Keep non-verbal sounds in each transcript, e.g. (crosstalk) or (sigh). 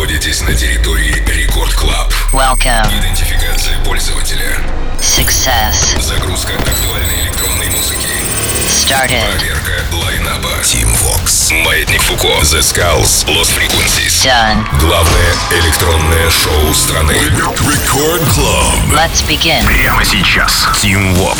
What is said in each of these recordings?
находитесь на территории Record Club. Welcome. Идентификация пользователя. Success. Загрузка актуальной электронной музыки. Started. Проверка line-up а. Tim Vox. Маятник Фуко. The Skulls. Lost Frequencies. Done. Главное электронное шоу страны. Record Club. Let's begin. Прямо сейчас. Tim Vox.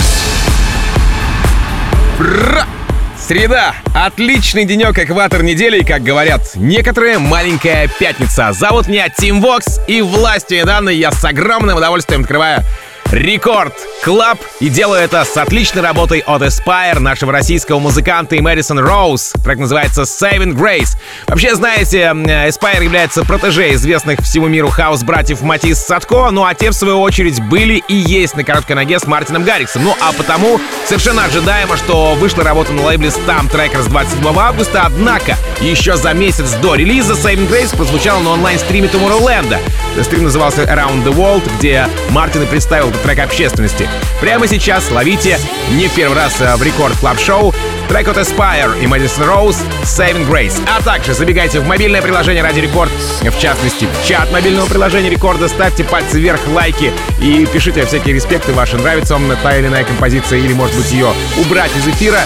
Среда. Отличный денек, экватор недели, как говорят некоторые, маленькая пятница. Зовут меня Тим Вокс, и властью данной я с огромным удовольствием открываю Record Club и делаю это с отличной работой от Aspyer, нашего российского музыканта и Мэдисон Роуз. Трек называется Saving Grace. Вообще, знаете, Aspyer является протеже известных всему миру хаус-братьев Матис Садко, ну а те, в свою очередь, были и есть на короткой ноге с Мартином Гарриксом. Ну а потому совершенно ожидаемо, что вышла работа на лейбле STMPD RCRDS 27 августа, однако еще за месяц до релиза Saving Grace прозвучала на онлайн-стриме Tomorrowland. Стрим назывался Around the World, где Мартин и представил трек общественности. Прямо сейчас ловите не в первый раз в рекорд клаб шоу трек от Aspire и Madison Rose Saving Grace. А также забегайте в мобильное приложение Ради Рекорд, в частности, в чат мобильного приложения Рекорда, ставьте пальцы вверх, лайки и пишите всякие респекты ваши, нравится вам та или иная композиция или, может быть, ее убрать из эфира,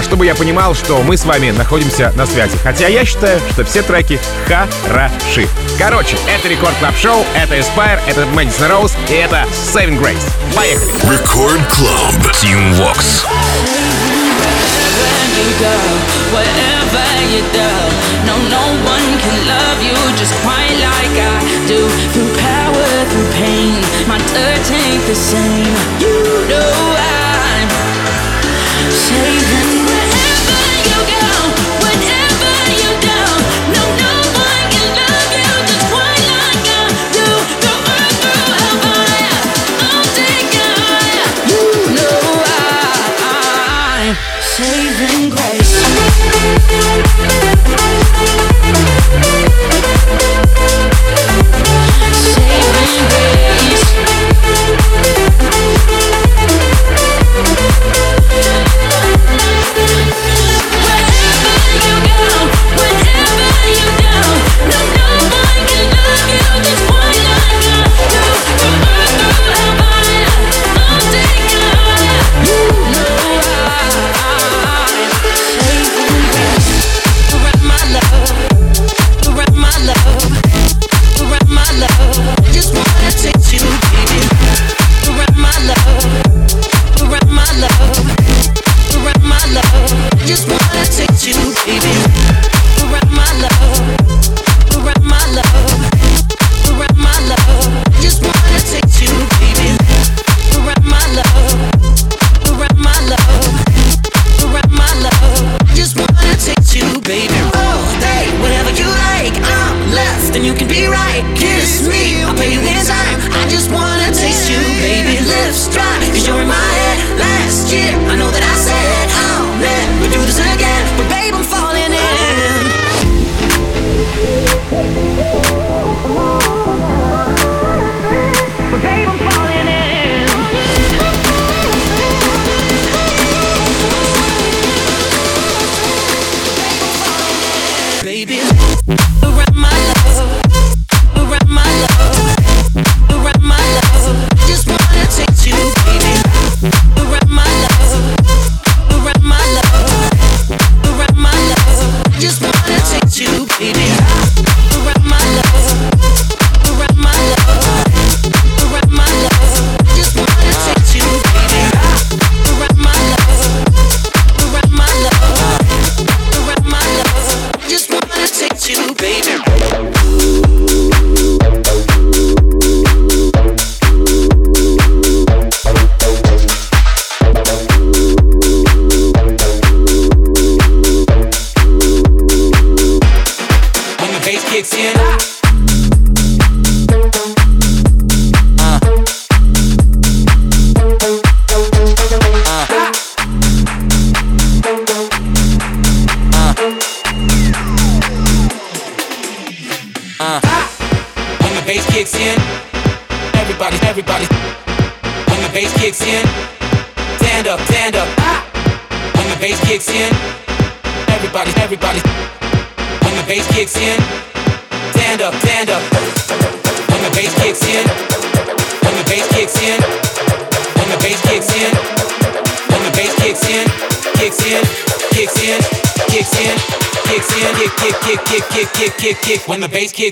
чтобы я понимал, что мы с вами находимся на связи. Хотя я считаю, что все треки хороши. Короче, это Рекорд Клаб Шоу, это Aspire, это Madison Rose и это Saving Grace. Поехали! Рекорд Club. Team Vox. You go, wherever you go. No, no one can love you just quite like I do. Through power, through pain, my touch ain't the same. You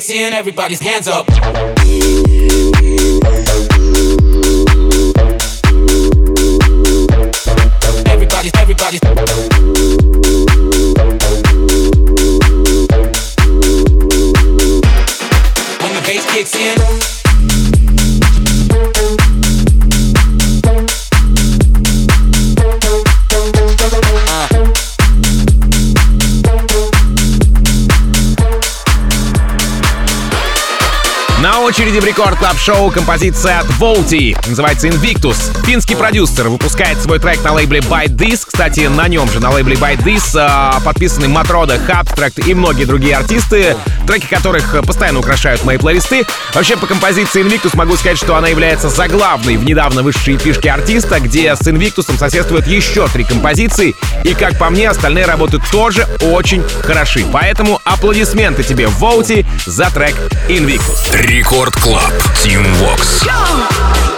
Seeing in everybody's hands up. На очереди в рекорд клаб шоу композиция от Volti. Называется Invictus. Финский продюсер выпускает свой трек на лейбле By This. Кстати, на нем же, на лейбле By This, а, подписаны Матрода, Хабстракт и многие другие артисты, треки которых а, постоянно украшают мои плейлисты. Вообще, по композиции Invictus могу сказать, что она является заглавной в недавно вышедшей фишке артиста, где с Invictus соседствуют еще три композиции. И, как по мне, остальные работы тоже очень хороши. Поэтому аплодисменты тебе, Volti, за трек Invictus. Рекорд Клаб. Team Vox. Change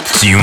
Club. So you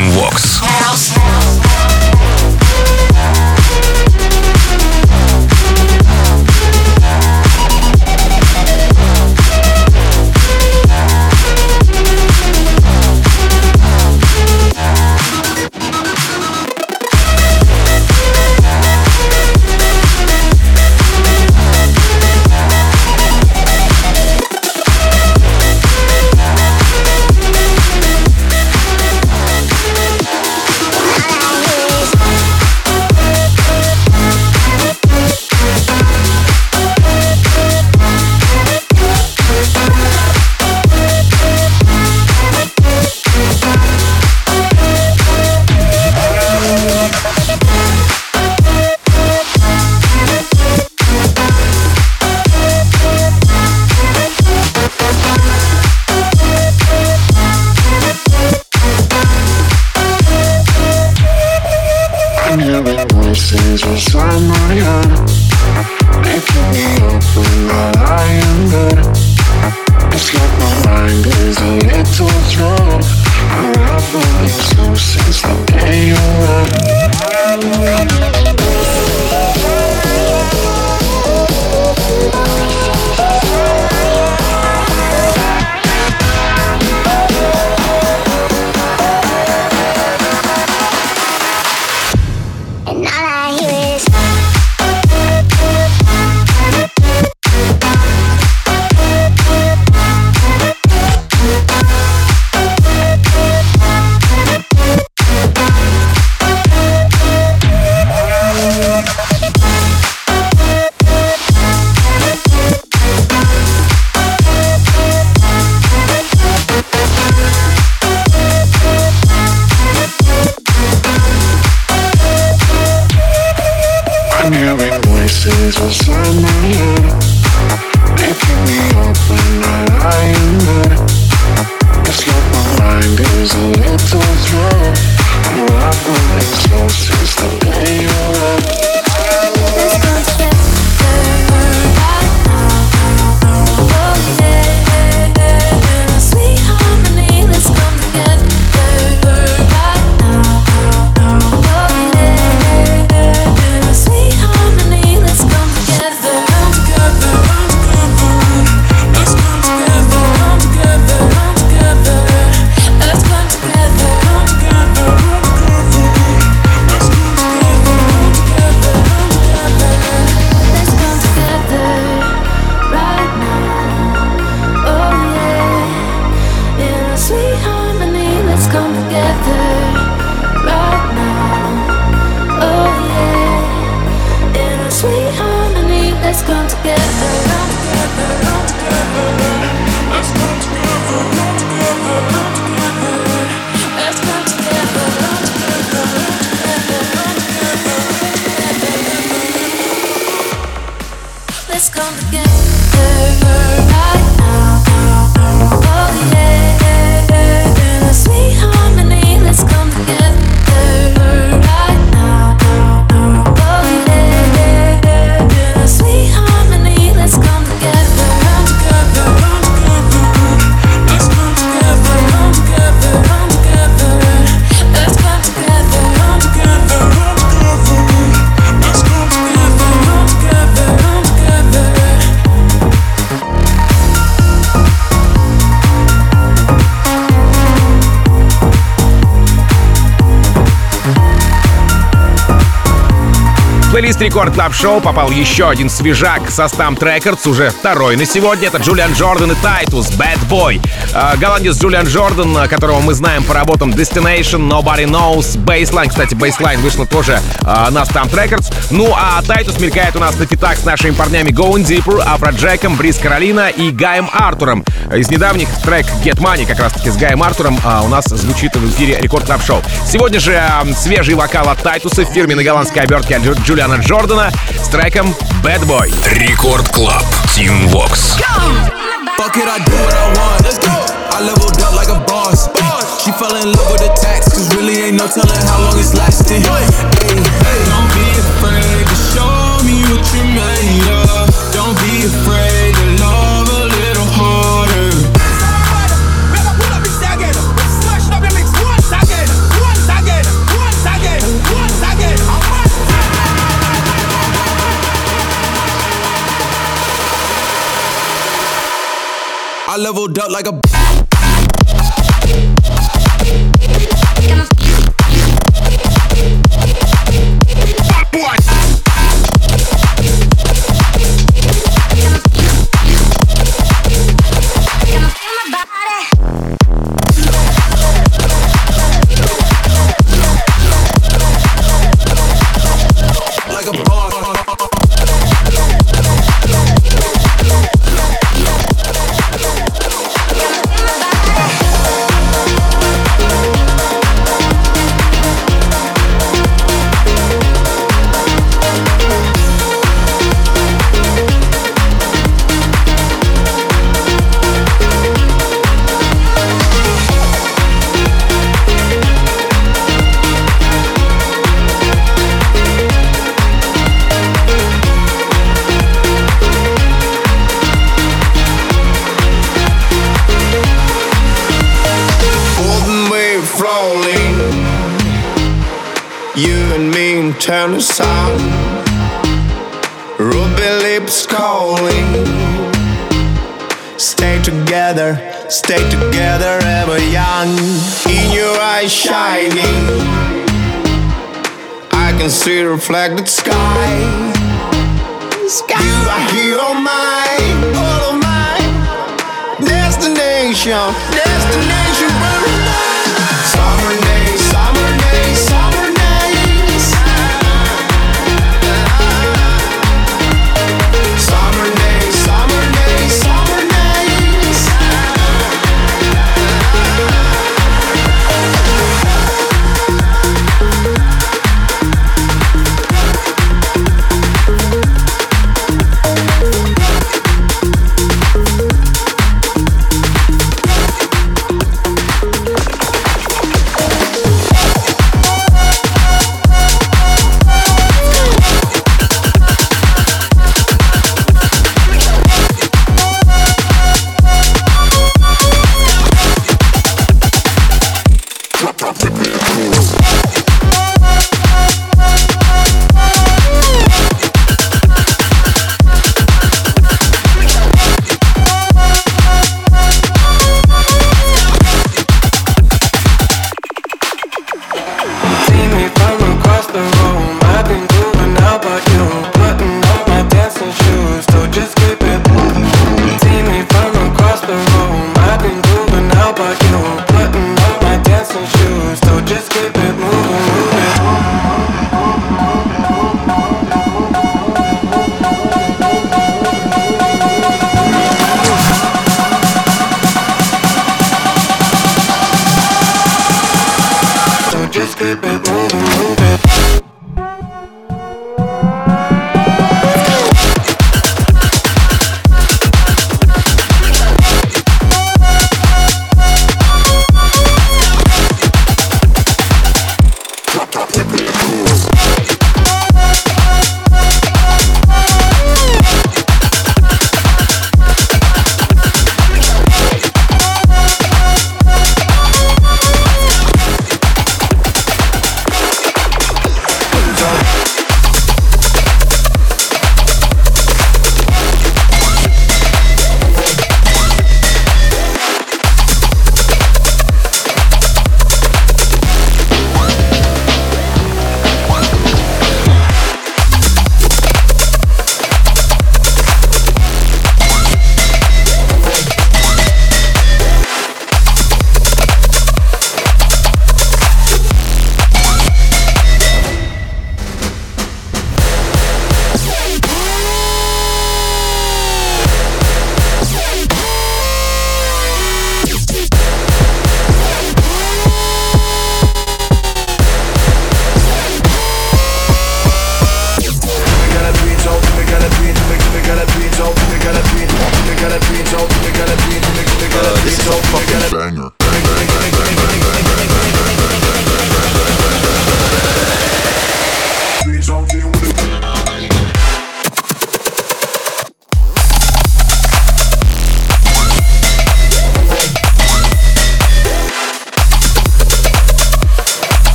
плейлист Record Club Show попал еще один свежак со STMPD RCRDS, уже второй на сегодня. Это Джулиан Джордан и Тайтус, Bad Boy. Э, Голландец Джулиан Джордан, э, которого мы знаем по работам Destination, Nobody Knows, Bassline. Кстати, Bassline вышла тоже э, на STMPD RCRDS. Ну, а Тайтус мелькает у нас на фитах с нашими парнями Going Deeper, Афроджеком, Бриз Каролина и Гаем Артуром. Из недавних трек Get Money как раз-таки с Гаем Артуром а, у нас звучит в эфире Record Club Show. Сегодня же э, свежий вокал от Тайтуса в фирменной голландской обертке от Джу- Джулиана Джордана с треком Bad Boy. Рекорд Клаб. Тим Вокс. Fuck it, I do what I want. Let's go. I leveled up like a boss. She fell in love with the tax, cause really ain't no telling how long it's lasting. Hey, hey. Don't be afraid to show me what you made of. Don't be afraid I leveled up like a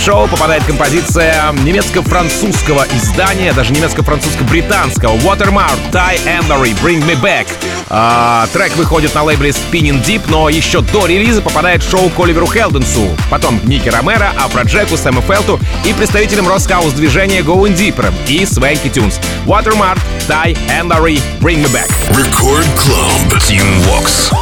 шоу попадает композиция немецко-французского издания, даже немецко-французско-британского Watermark, Ty Emery, Bring Me Back. А, трек выходит на лейбле Spinning Deep, но еще до релиза попадает шоу к Оливеру Хелденсу, потом Ники Ромеро, Афроджеку, Сэму Фелту и представителям Роскаус движения Going Deeper и Свенки Тюнс. Watermark, Ty Emery, Bring Me Back. Record Club, Team Vox.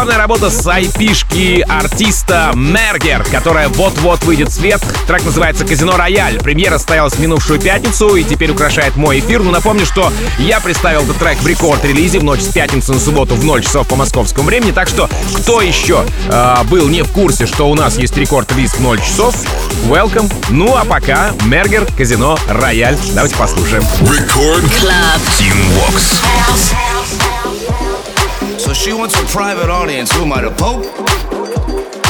Заглавная работа с айпишки артиста Мергер, которая вот-вот выйдет в свет. Трек называется «Казино Рояль». Премьера состоялась в минувшую пятницу и теперь украшает мой эфир. Но напомню, что я представил этот трек в рекорд-релизе в ночь с пятницы на субботу в 0 часов по московскому времени. Так что, кто еще э, был не в курсе, что у нас есть рекорд-релиз в 0 часов, welcome. Ну а пока Мергер, «Казино Рояль». Давайте послушаем. Record Club. Team Vox. She wants a private audience. Who am I, the Pope?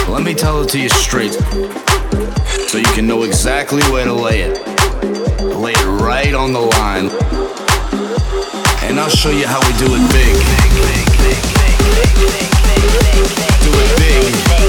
Let me tell it to you straight. So you can know exactly where to lay it. Lay it right on the line. And I'll show you how we do it big. Do it big.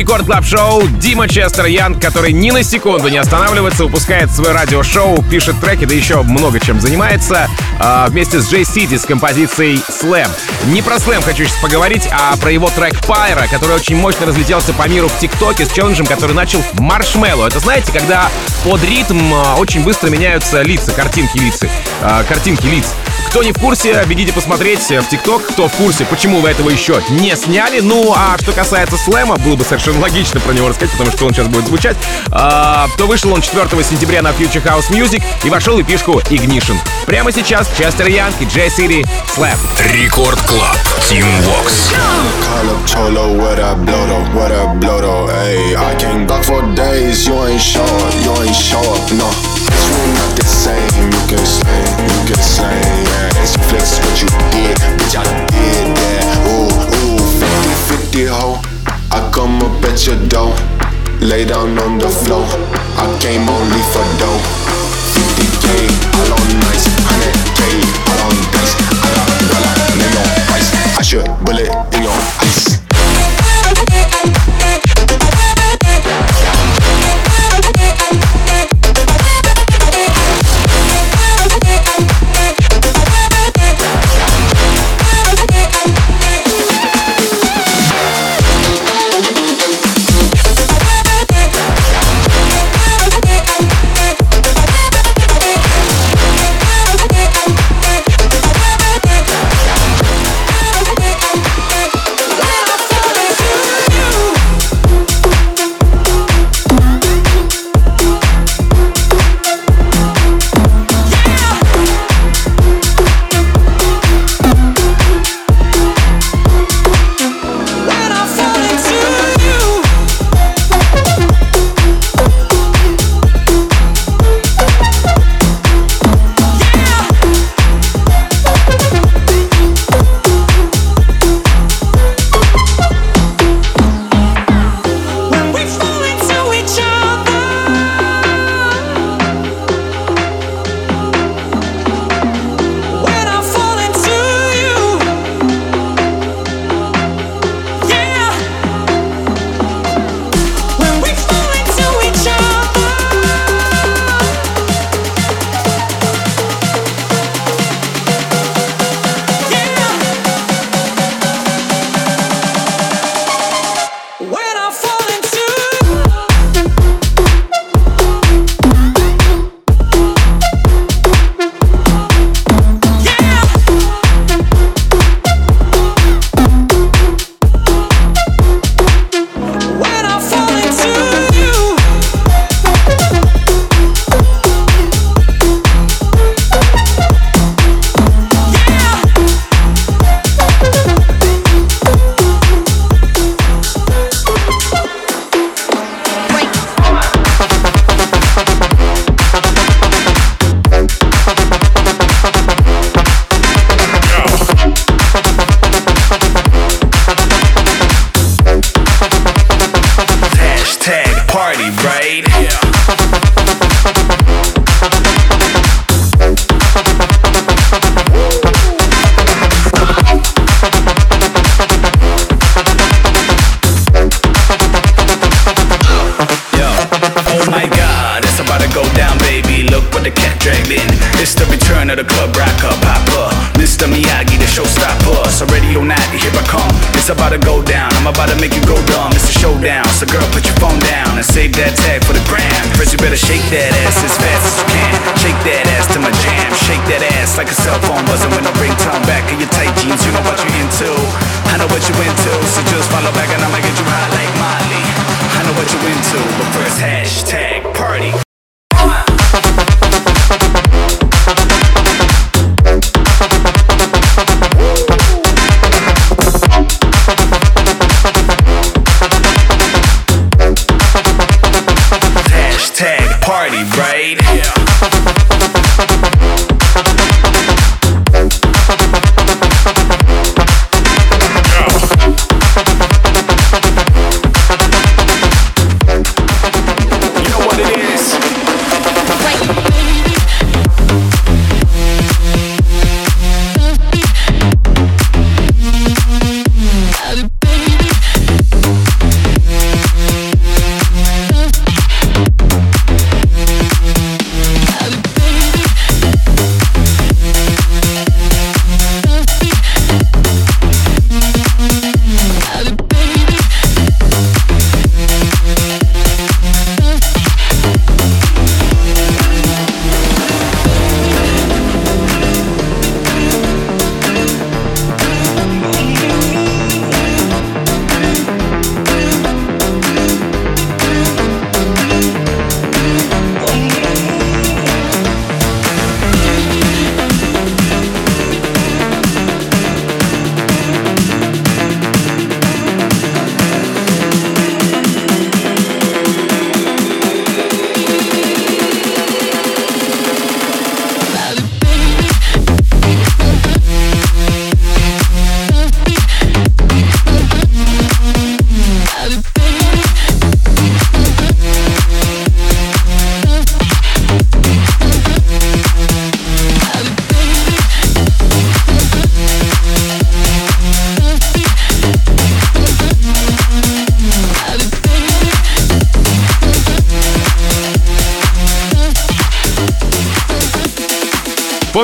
Record Club Show Дима Честер Янг, который ни на секунду не останавливается, выпускает свое радиошоу, пишет треки, да еще много чем занимается, а, вместе с Джей Сити с композицией Slam. Не про Slam хочу сейчас поговорить, а про его трек Pyro, который очень мощно разлетелся по миру в ТикТоке с челленджем, который начал Маршмелло. Это знаете, когда под ритм а, очень быстро меняются лица, картинки лица, картинки лиц. Кто не в курсе, бегите посмотреть в ТикТок. Кто в курсе, почему вы этого еще не сняли. Ну, а что касается Slam а, было бы совершенно логично про него рассказать, потому что он сейчас будет звучать. А, то вышел он 4 сентября на Future House Music и вошел в эпишку Ignition. Прямо сейчас Честер Янг и Джей Сити Слэм. Рекорд Клаб. Team Vox. Call up Cholo, what I blow though, what I blow though, ayy. I can't block for days, you ain't show up, you ain't show up, no. It's really not the same, you can say, you can say, flex what you did, bitch, I did that. Ooh, ooh, 50 50 ho. I come up at your door, lay down on the floor. I came only for dough. 50k, all on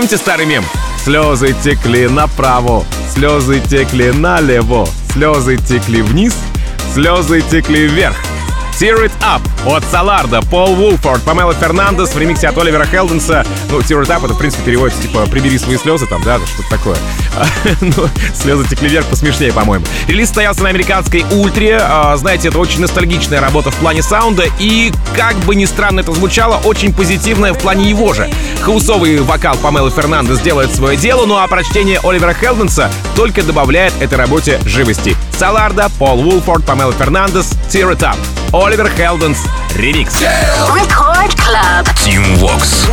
Помните старый мем? Слезы текли направо, слезы текли налево, слезы текли вниз, слезы текли вверх. Tear It Up от Саларда, Пол Вулфорд, Памела Фернандес в ремиксе от Оливера Хелденса. Ну, Tear It это, в принципе, переводится, типа, прибери свои слезы там, да, что-то такое. (laughs) Ну, слезы текли вверх посмешнее, по-моему. Релиз состоялся на американской Ультре. А, Знаете, это очень ностальгичная работа в плане саунда и, как бы ни странно это звучало, очень позитивная в плане его же. Хаусовый вокал Памелы Фернандес делает свое дело, ну а прочтение Оливера Хелденса только добавляет этой работе живости. Саларда, Пол Вулфорд, Памела Фернандес, Tear It Up. Оливер Хелденс, ремикс. Record Club. Team Vox.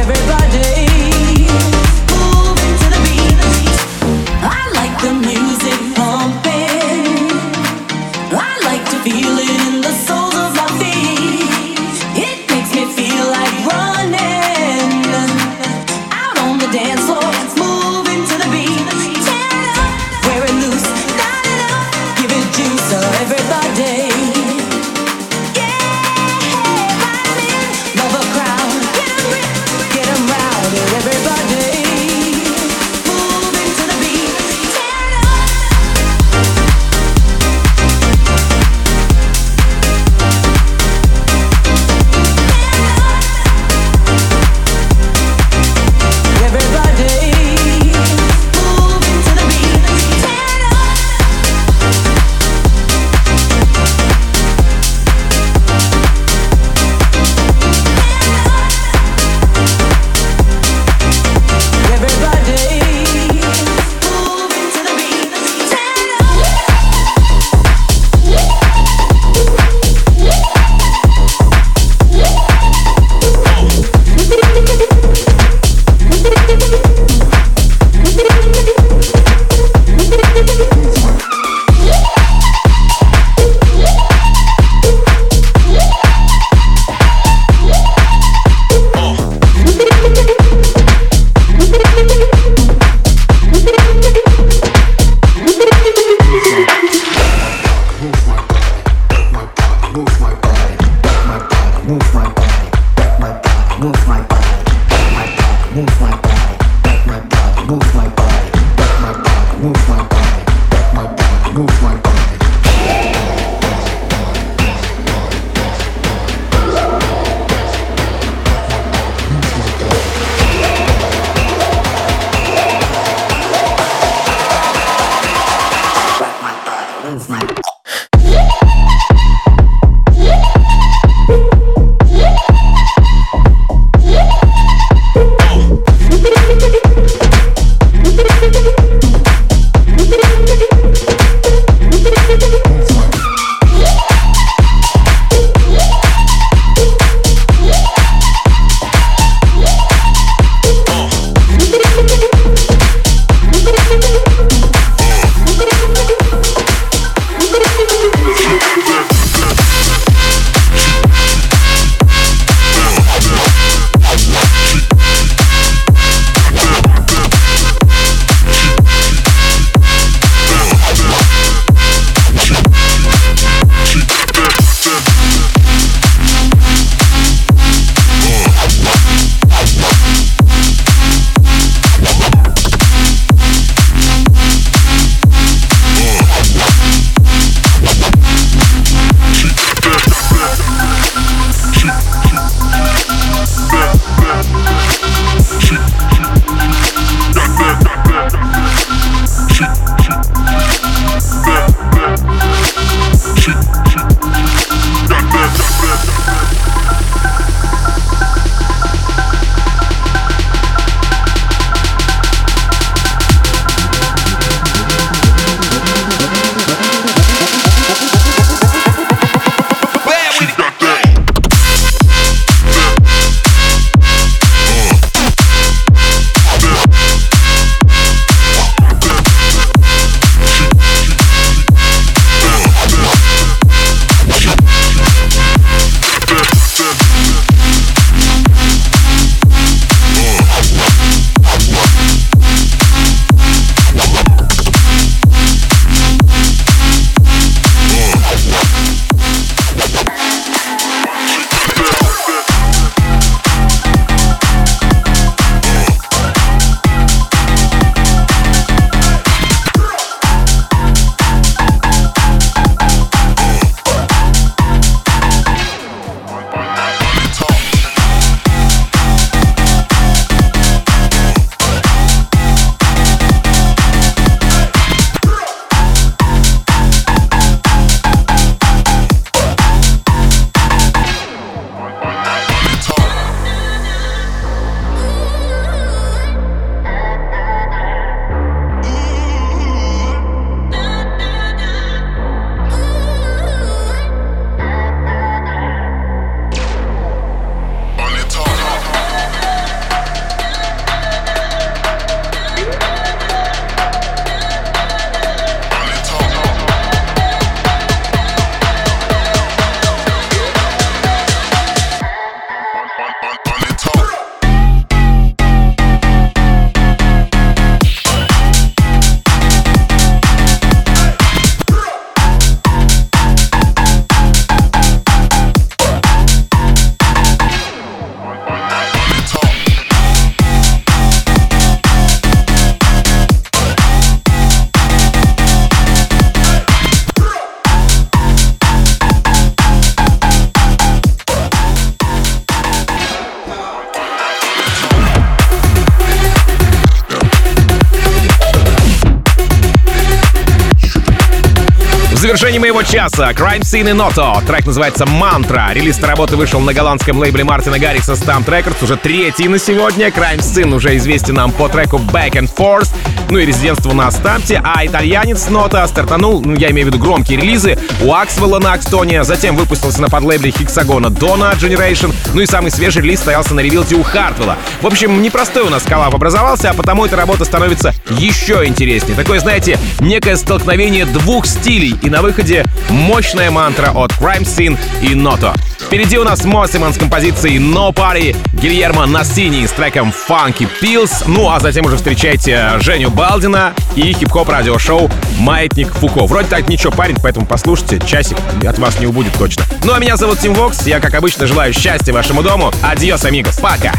Завершении моего часа Crime Scene и Noto. Трек называется «Мантра». Релиз работы вышел на голландском лейбле Мартина Гаррикса Stamp Records, уже третий на сегодня. Crime Scene уже известен нам по треку Back and Forth, ну и резидентство на Стампте, а итальянец Нота стартанул, ну я имею в виду громкие релизы, у Аксвелла на Акстоне, затем выпустился на подлейбле Хексагона Дона Generation, ну и самый свежий релиз стоялся на ревилте у Хартвелла. В общем, непростой у нас коллаб образовался, а потому эта работа становится еще интереснее. Такое, знаете, некое столкновение двух стилей, и на выходе мощная мантра от Crime Scene и Ното. Впереди у нас Моссиман с композицией No Party, Гильермо Нассини с треком Funky Pills, ну а затем уже встречайте Женю Балдина и хип-хоп радиошоу «Маятник Фуко». Вроде так ничего, парень, поэтому послушайте, часик от вас не убудет точно. Ну а меня зовут Тим Вокс, я, как обычно, желаю счастья вашему дому. Адьос, амигос, пока!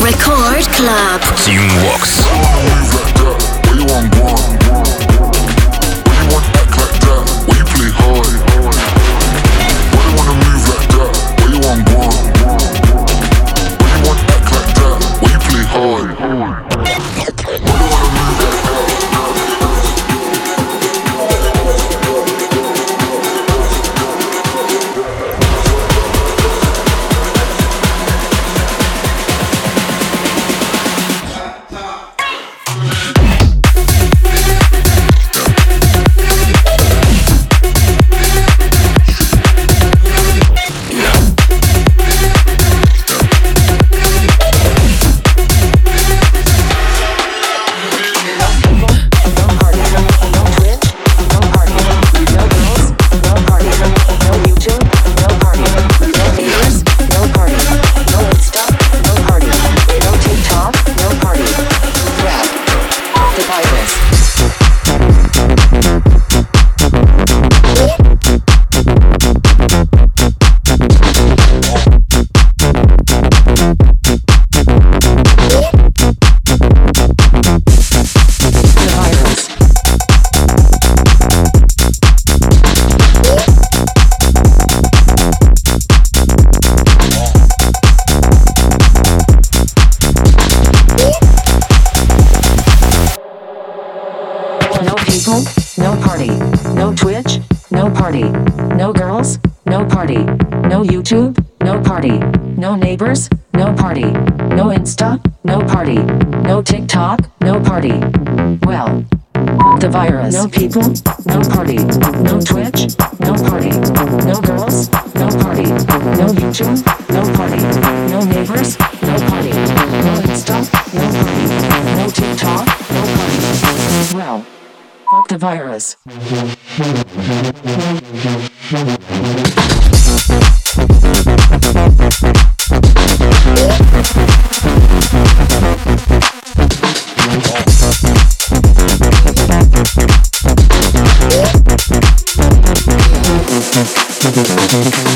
Record Club. Team Vox. Mm-hmm.